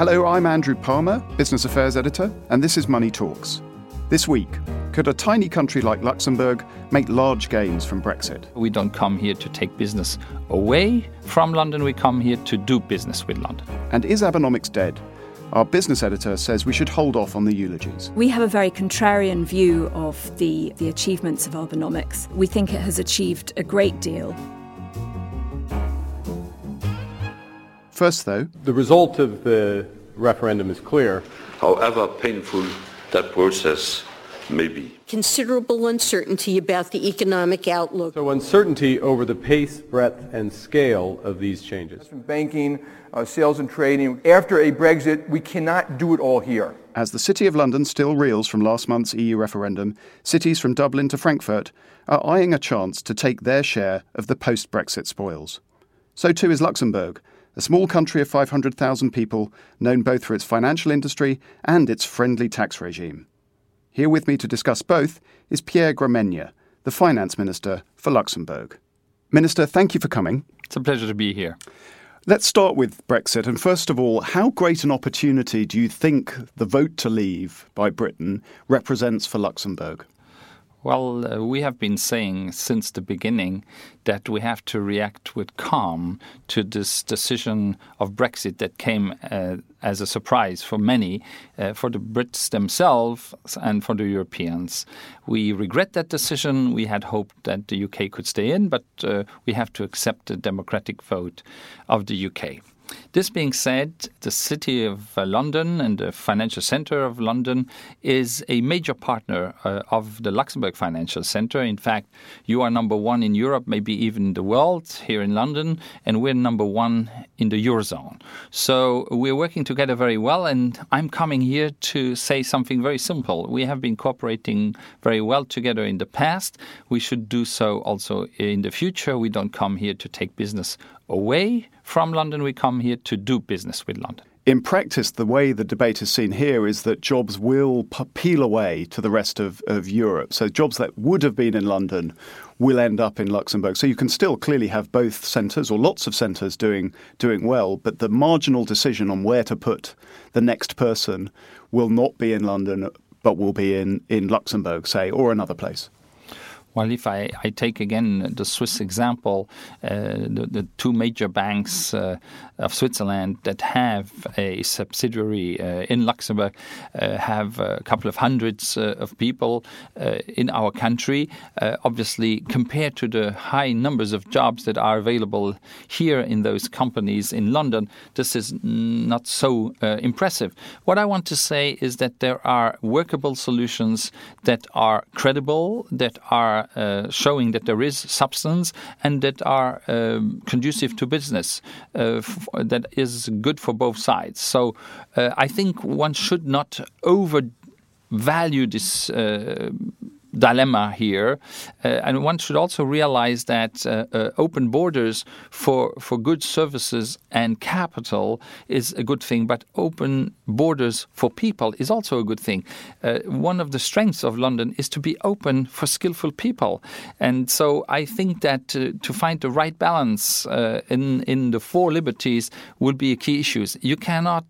Hello, I'm Andrew Palmer, Business Affairs Editor, and this is Money Talks. This week, could a tiny country like Luxembourg make large gains from Brexit? We don't come here to take business away from London, we come here to do business with London. And is Abenomics dead? Our business editor says we should hold off on the eulogies. We have a very contrarian view of the, the achievements of Abenomics. We think it has achieved a great deal. First, though, The result of the referendum is clear. however painful that process may be. considerable uncertainty about the economic outlook. So uncertainty over the pace, breadth, and scale of these changes. from banking, uh, sales and trading. After a Brexit, we cannot do it all here. as the City of London still reels from last month's EU referendum, cities from Dublin to Frankfurt are eyeing a chance to take their share of the post Brexit spoils. So too is Luxembourg, a small country of 500,000 people known both for its financial industry and its friendly tax regime. Here with me to discuss both is Pierre Gramegna, the Finance Minister for Luxembourg. Minister, thank you for coming. It's a pleasure to be here. Let's start with Brexit. And first of all, how great an opportunity do you think the vote to leave by Britain represents for Luxembourg? Well, uh, we have been saying since the beginning that we have to react with calm to this decision of Brexit that came uh, as a surprise for many, uh, for the Brits themselves and for the Europeans. We regret that decision. We had hoped that the UK could stay in, but uh, we have to accept the democratic vote of the UK. This being said, the City of uh, London and the financial centre of London is a major partner uh, of the Luxembourg Financial Centre. In fact, you are number one in Europe, maybe even the world, here in London, and we're number one in the Eurozone. So we're working together very well, and I'm coming here to say something very simple. We have been cooperating very well together in the past. We should do so also in the future. We don't come here to take business away from London, we come here to do business with London. In practice, the way the debate is seen here is that jobs will peel away to the rest of, of Europe. So jobs that would have been in London will end up in Luxembourg. So you can still clearly have both centres or lots of centres doing doing well, but the marginal decision on where to put the next person will not be in London, but will be in, in Luxembourg, say, or another place. Well, if I, I take again the Swiss example, uh, the, the two major banks uh, of Switzerland that have a subsidiary uh, in Luxembourg uh, have a couple of hundreds uh, of people in our country. obviously, compared to the high numbers of jobs that are available here in those companies in London, this is not so impressive. What I want to say is that there are workable solutions that are credible, that are uh, showing that there is substance and that are um, conducive to business, uh, that is good for both sides. So uh, I think one should not overvalue this dilemma here, uh, and one should also realize that uh, uh, open borders for for goods, services, and capital is a good thing, but open borders for people is also a good thing. one of the strengths of London is to be open for skillful people, and so I think that to find the right balance in in the four liberties would be a key issue. You cannot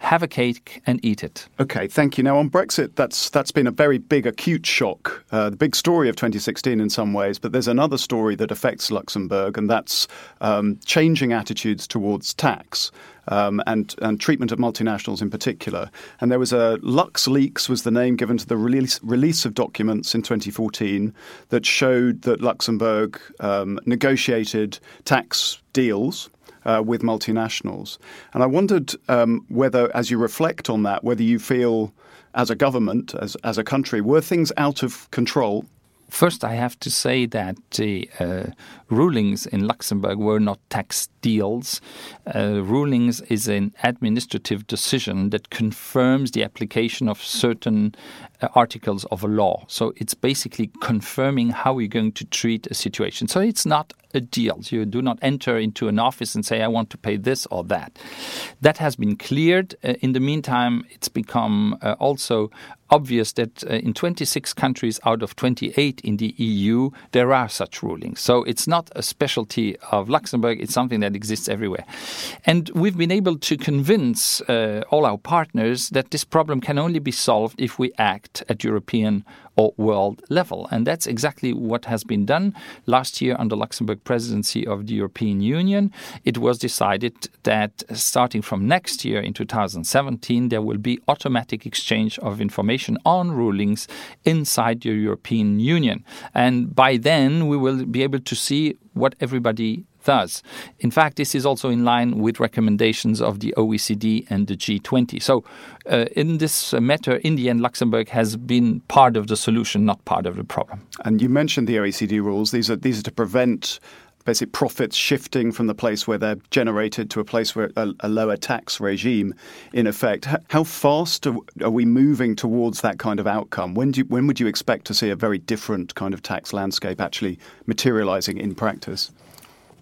have a cake and eat it. Okay, thank you. Now on Brexit, that's that's been a very big acute shock uh, the big story of 2016 in some ways, but there's another story that affects Luxembourg, and that's um, changing attitudes towards tax. Um, and, and treatment of multinationals in particular. And there was a LuxLeaks was the name given to the release, release of documents in 2014 that showed that Luxembourg um, negotiated tax deals uh, with multinationals. And I wondered um, whether, as you reflect on that, whether you feel as a government, as, as a country, were things out of control? First, I have to say that the uh, rulings in Luxembourg were not tax deals. Uh, rulings is an administrative decision that confirms the application of certain uh, articles of a law. So it's basically confirming how we're going to treat a situation. So it's not a deal. You do not enter into an office and say, I want to pay this or that. That has been cleared. Uh, in the meantime, it's become uh, also obvious that uh, in 26 countries out of 28 in the EU, there are such rulings. So it's not a specialty of Luxembourg, it's something that exists everywhere. And we've been able to convince uh, all our partners that this problem can only be solved if we act at European or world level. And that's exactly what has been done last year under Luxembourg presidency of the European Union. It was decided that starting from next year in 2017, there will be automatic exchange of information on rulings inside the European Union. And by then, we will be able to see what everybody does. in fact, this is also in line with recommendations of the OECD and the G20. So, uh, in this matter, in the end, Luxembourg has been part of the solution, not part of the problem. And you mentioned the OECD rules. These are these are to prevent basic profits shifting from the place where they're generated to a place where a, a lower tax regime in effect. How fast are, are, we moving towards that kind of outcome? When do you, when would you expect to see a very different kind of tax landscape actually materializing in practice?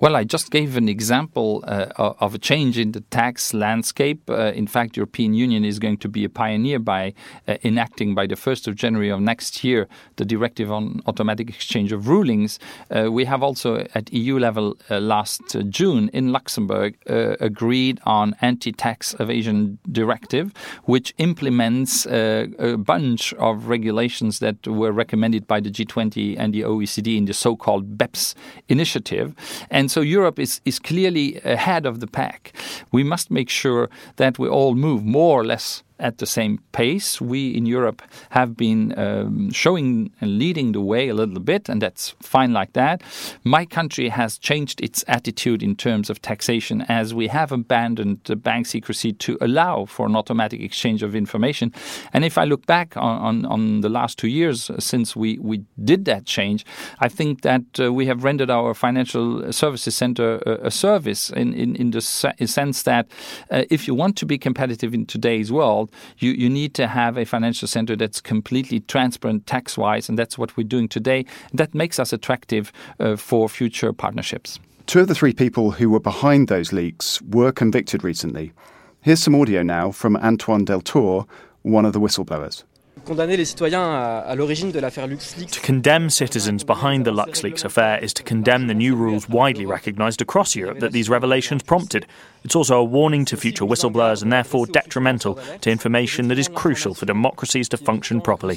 Well, I just gave an example uh, of a change in the tax landscape. Uh, in fact, European Union is going to be a pioneer by uh, enacting by the 1st of January of next year the directive on automatic exchange of rulings. Uh, we have also at EU level uh, last uh, June in Luxembourg agreed on anti-tax evasion directive, which implements a bunch of regulations that were recommended by the G20 and the OECD in the so-called BEPS initiative. And so Europe is, is clearly ahead of the pack. We must make sure that we all move more or less at the same pace. We in Europe have been um, showing and leading the way a little bit, and that's fine like that. My country has changed its attitude in terms of taxation as we have abandoned the bank secrecy to allow for an automatic exchange of information. And if I look back on, on, on the last two years since we, we did that change, I think that uh, we have rendered our financial services center a, a service in, in, in the sense that uh, if you want to be competitive in today's world, you, you need to have a financial center that's completely transparent tax wise, and that's what we're doing today. That makes us attractive uh, for future partnerships. Two of the three people who were behind those leaks were convicted recently. Here's some audio now from Antoine Deltour, one of the whistleblowers. Condamner les citoyens à, l'origine de l'affaire LuxLeaks. To condemn citizens behind the LuxLeaks affair is to condemn the new rules widely recognised across Europe that these revelations prompted. It's also a warning to future whistleblowers and therefore detrimental to information that is crucial for democracies to function properly.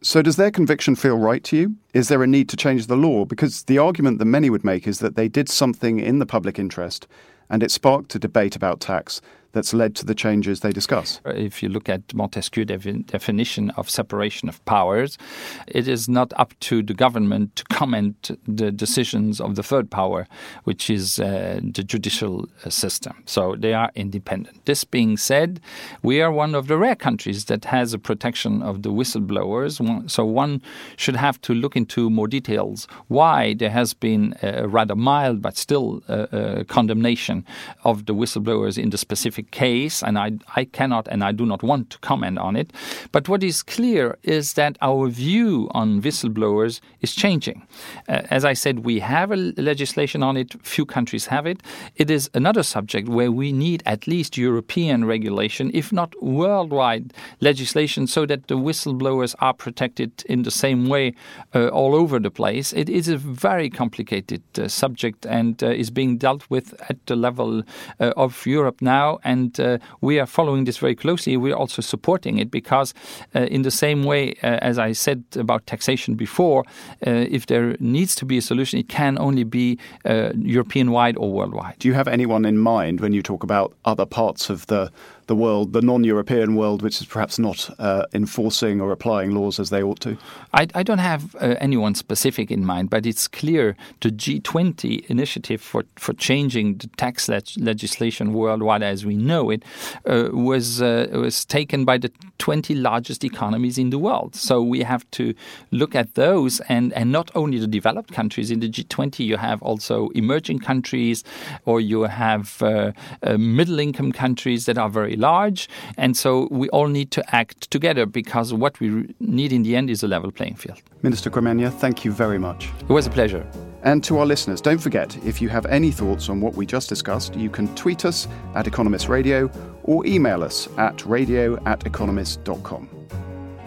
So, does their conviction feel right to you? Is there a need to change the law? Because the argument that many would make is that they did something in the public interest and it sparked a debate about tax that's led to the changes they discuss. If you look at Montesquieu definition of separation of powers, it is not up to the government to comment the decisions of the third power, which is uh, the judicial uh, system. So they are independent. This being said, we are one of the rare countries that has a protection of the whistleblowers. So one should have to look into more details why there has been a rather mild but still uh, uh condemnation of the whistleblowers in the specific case, and I, I cannot and I do not want to comment on it. But what is clear is that our view on whistleblowers is changing. Uh, as I said, we have a legislation on it, few countries have it. It is another subject where we need at least European regulation, if not worldwide legislation, so that the whistleblowers are protected in the same way uh, all over the place. It is a very complicated uh, subject and uh, is being dealt with at the level uh, of Europe now and uh, we are following this very closely. We're also supporting it because, uh, in the same way uh, as I said about taxation before, uh, if there needs to be a solution, it can only be uh, European wide or worldwide. Do you have anyone in mind when you talk about other parts of the the world, the non-European world, which is perhaps not uh, enforcing or applying laws as they ought to? I, I don't have uh, anyone specific in mind, but it's clear the G20 initiative for, for changing the tax leg- legislation worldwide as we know it uh, was uh, was taken by the 20 largest economies in the world. So we have to look at those and, and not only the developed countries in the G20, you have also emerging countries or you have uh, uh, middle income countries that are very large. And so we all need to act together because what we need in the end is a level playing field. Minister Gramegna, thank you very much. It was a pleasure. And to our listeners, don't forget if you have any thoughts on what we just discussed, you can tweet us at Economist Radio or email us at radio at economist.com.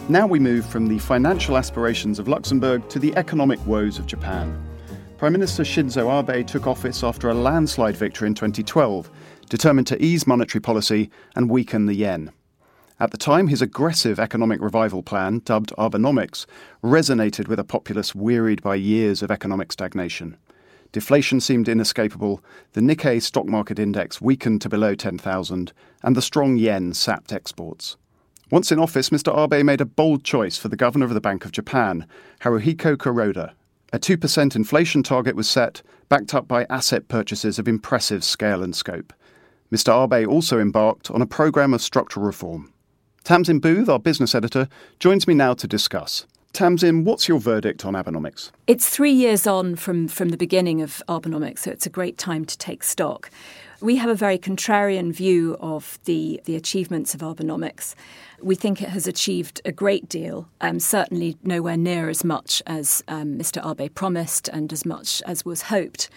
Now we move from the financial aspirations of Luxembourg to the economic woes of Japan. Prime Minister Shinzo Abe took office after a landslide victory in 2012, determined to ease monetary policy and weaken the yen. At the time, his aggressive economic revival plan, dubbed Abenomics, resonated with a populace wearied by years of economic stagnation. Deflation seemed inescapable, the Nikkei stock market index weakened to below 10,000, and the strong yen sapped exports. Once in office, Mr. Abe made a bold choice for the governor of the Bank of Japan, Haruhiko Kuroda. A 2% inflation target was set, backed up by asset purchases of impressive scale and scope. Mr. Abe also embarked on a program of structural reform. Tamzin Booth, our business editor, joins me now to discuss. Tamzin, what's your verdict on Abenomics? It's three years on from, from the beginning of Abenomics, so it's a great time to take stock. We have a very contrarian view of the, the achievements of Abenomics. We think it has achieved a great deal, um, certainly nowhere near as much as um, Mr. Abe promised and as much as was hoped.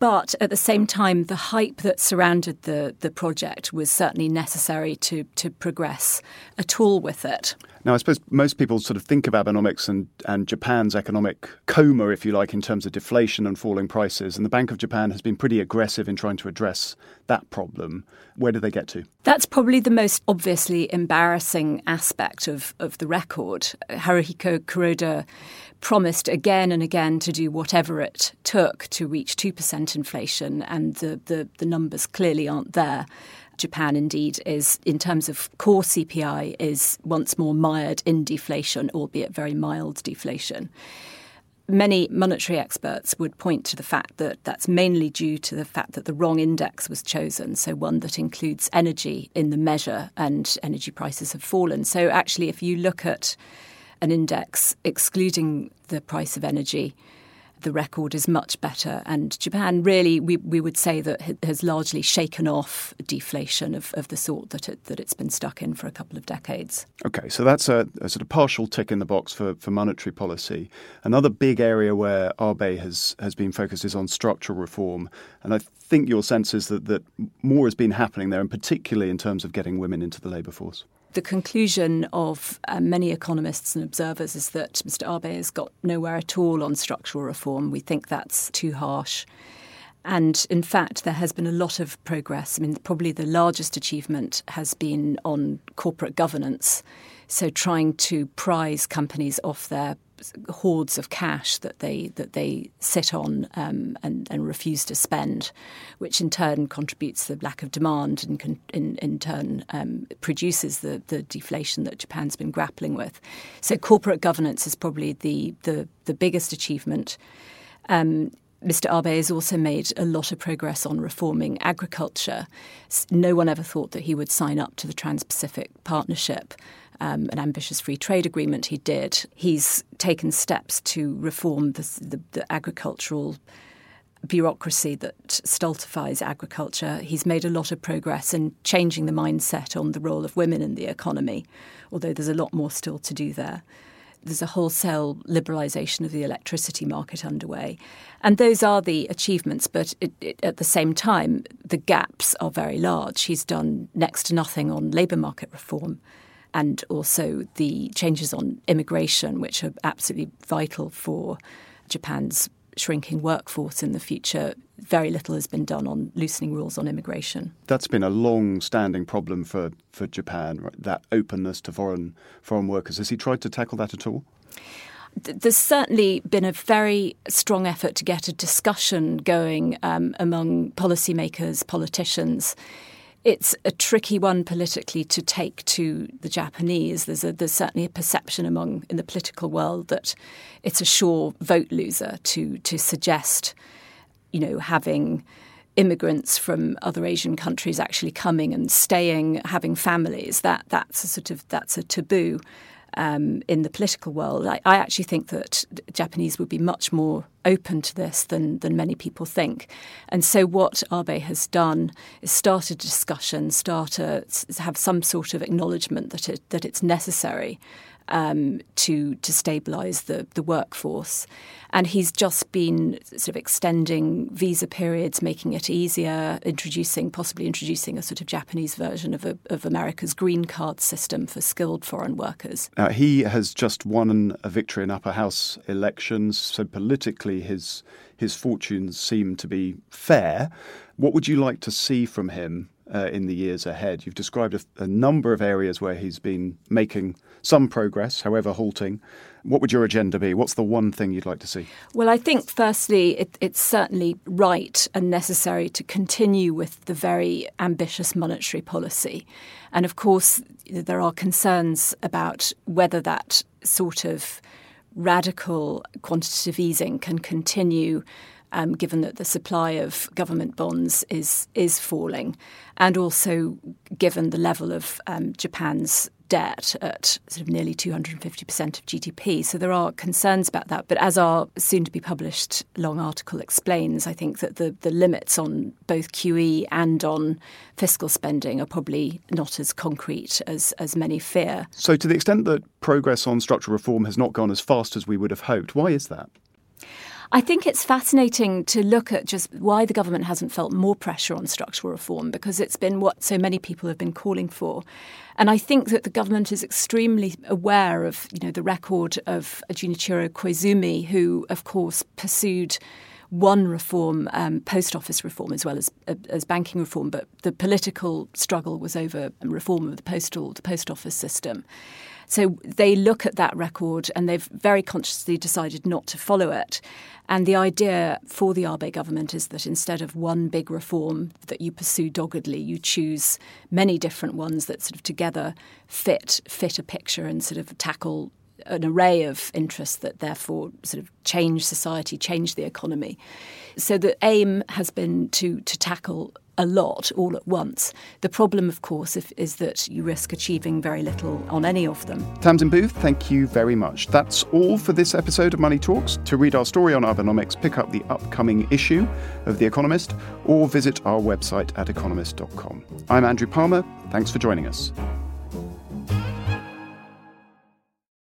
But at the same time, the hype that surrounded the, the project was certainly necessary to, to progress at all with it. Now, I suppose most people sort of think of Abenomics and, and Japan's economic coma, if you like, in terms of deflation and falling prices. And the Bank of Japan has been pretty aggressive in trying to address that problem. Where do they get to? That's probably the most obviously embarrassing aspect of, of the record. Haruhiko Kuroda promised again and again to do whatever it took to reach 2% inflation, and the, the, the numbers clearly aren't there. Japan indeed is, in terms of core CPI, is once more mired in deflation, albeit very mild deflation. Many monetary experts would point to the fact that that's mainly due to the fact that the wrong index was chosen, so one that includes energy in the measure, and energy prices have fallen. So, actually, if you look at an index excluding the price of energy, the record is much better. And Japan really, we, we would say that has largely shaken off deflation of, of the sort that, it, that it's been stuck in for a couple of decades. Okay, so that's a, a, sort of partial tick in the box for, for monetary policy. Another big area where Abe has, has been focused is on structural reform. And I think your sense is that, that more has been happening there, and particularly in terms of getting women into the labour force the conclusion of uh, many economists and observers is that Mr. Abe has got nowhere at all on structural reform. We think that's too harsh. And in fact, there has been a lot of progress. I mean, probably the largest achievement has been on corporate governance. So, trying to prize companies off their hoards of cash that they that they sit on um, and, and refuse to spend, which in turn contributes to the lack of demand and con- in, in turn um, produces the, the deflation that Japan's been grappling with. So corporate governance is probably the the, the biggest achievement. Um, Mr. Abe has also made a lot of progress on reforming agriculture. No one ever thought that he would sign up to the Trans Pacific Partnership um, an ambitious free trade agreement he did. He's taken steps to reform the, the, the agricultural bureaucracy that stultifies agriculture. He's made a lot of progress in changing the mindset on the role of women in the economy, although there's a lot more still to do there. There's a wholesale liberalisation of the electricity market underway. And those are the achievements, but it, it, at the same time, the gaps are very large. He's done next to nothing on labour market reform and also the changes on immigration, which are absolutely vital for Japan's shrinking workforce in the future. Very little has been done on loosening rules on immigration. That's been a long-standing problem for, for Japan, right? that openness to foreign foreign workers. Has he tried to tackle that at all? There's certainly been a very strong effort to get a discussion going um, among policymakers, politicians, it's a tricky one politically to take to the Japanese. There's, a, there's certainly a perception among in the political world that it's a sure vote loser to to suggest, you know, having immigrants from other Asian countries actually coming and staying, having families. That that's a sort of that's a taboo um, in the political world. I, I, actually think that Japanese would be much more open to this than, than many people think. And so, what Abe has done is start a discussion, start a, have some sort of acknowledgement that it, that it's necessary um, to to stabilise the the workforce. And he's just been sort of extending visa periods, making it easier, introducing possibly introducing a sort of Japanese version of, a, of America's green card system for skilled foreign workers. Uh, he has just won a victory in upper house elections, so politically his his fortunes seem to be fair. What would you like to see from him uh, in the years ahead? You've described a, a, number of areas where he's been making some progress, however halting. What would your agenda be? What's the one thing you'd like to see? Well, I think firstly, it, it's certainly right and necessary to continue with the very ambitious monetary policy. And of course, there are concerns about whether that sort of radical quantitative easing can continue um, given that the supply of government bonds is is falling, and also given the level of um, Japan's debt at sort of nearly 250% of GDP. So there are concerns about that. But as our soon to be published long article explains, I think that the, the limits on both QE and on fiscal spending are probably not as concrete as, as many fear. So, to the extent that progress on structural reform has not gone as fast as we would have hoped, why is that? I think it's fascinating to look at just why the government hasn't felt more pressure on structural reform because it's been what so many people have been calling for. And I think that the government is extremely aware of, you know, the record of Junichiro Koizumi, who, of course, pursued one reform, um, post office reform, as well as uh, as banking reform. But the political struggle was over reform of the postal the post office system. So they look at that record and they've very consciously decided not to follow it. And the idea for the Abe government is that instead of one big reform that you pursue doggedly, you choose many different ones that sort of together fit fit a picture and sort of tackle an array of interests that therefore sort of change society, change the economy. So the aim has been to to tackle a lot all at once. The problem, of course, if, is that you risk achieving very little on any of them. Tamzin Booth, thank you very much. That's all for this episode of Money Talks. To read our story on Abenomics, pick up the upcoming issue of The Economist or visit our website at economist.com. I'm Andrew Palmer. Thanks for joining us.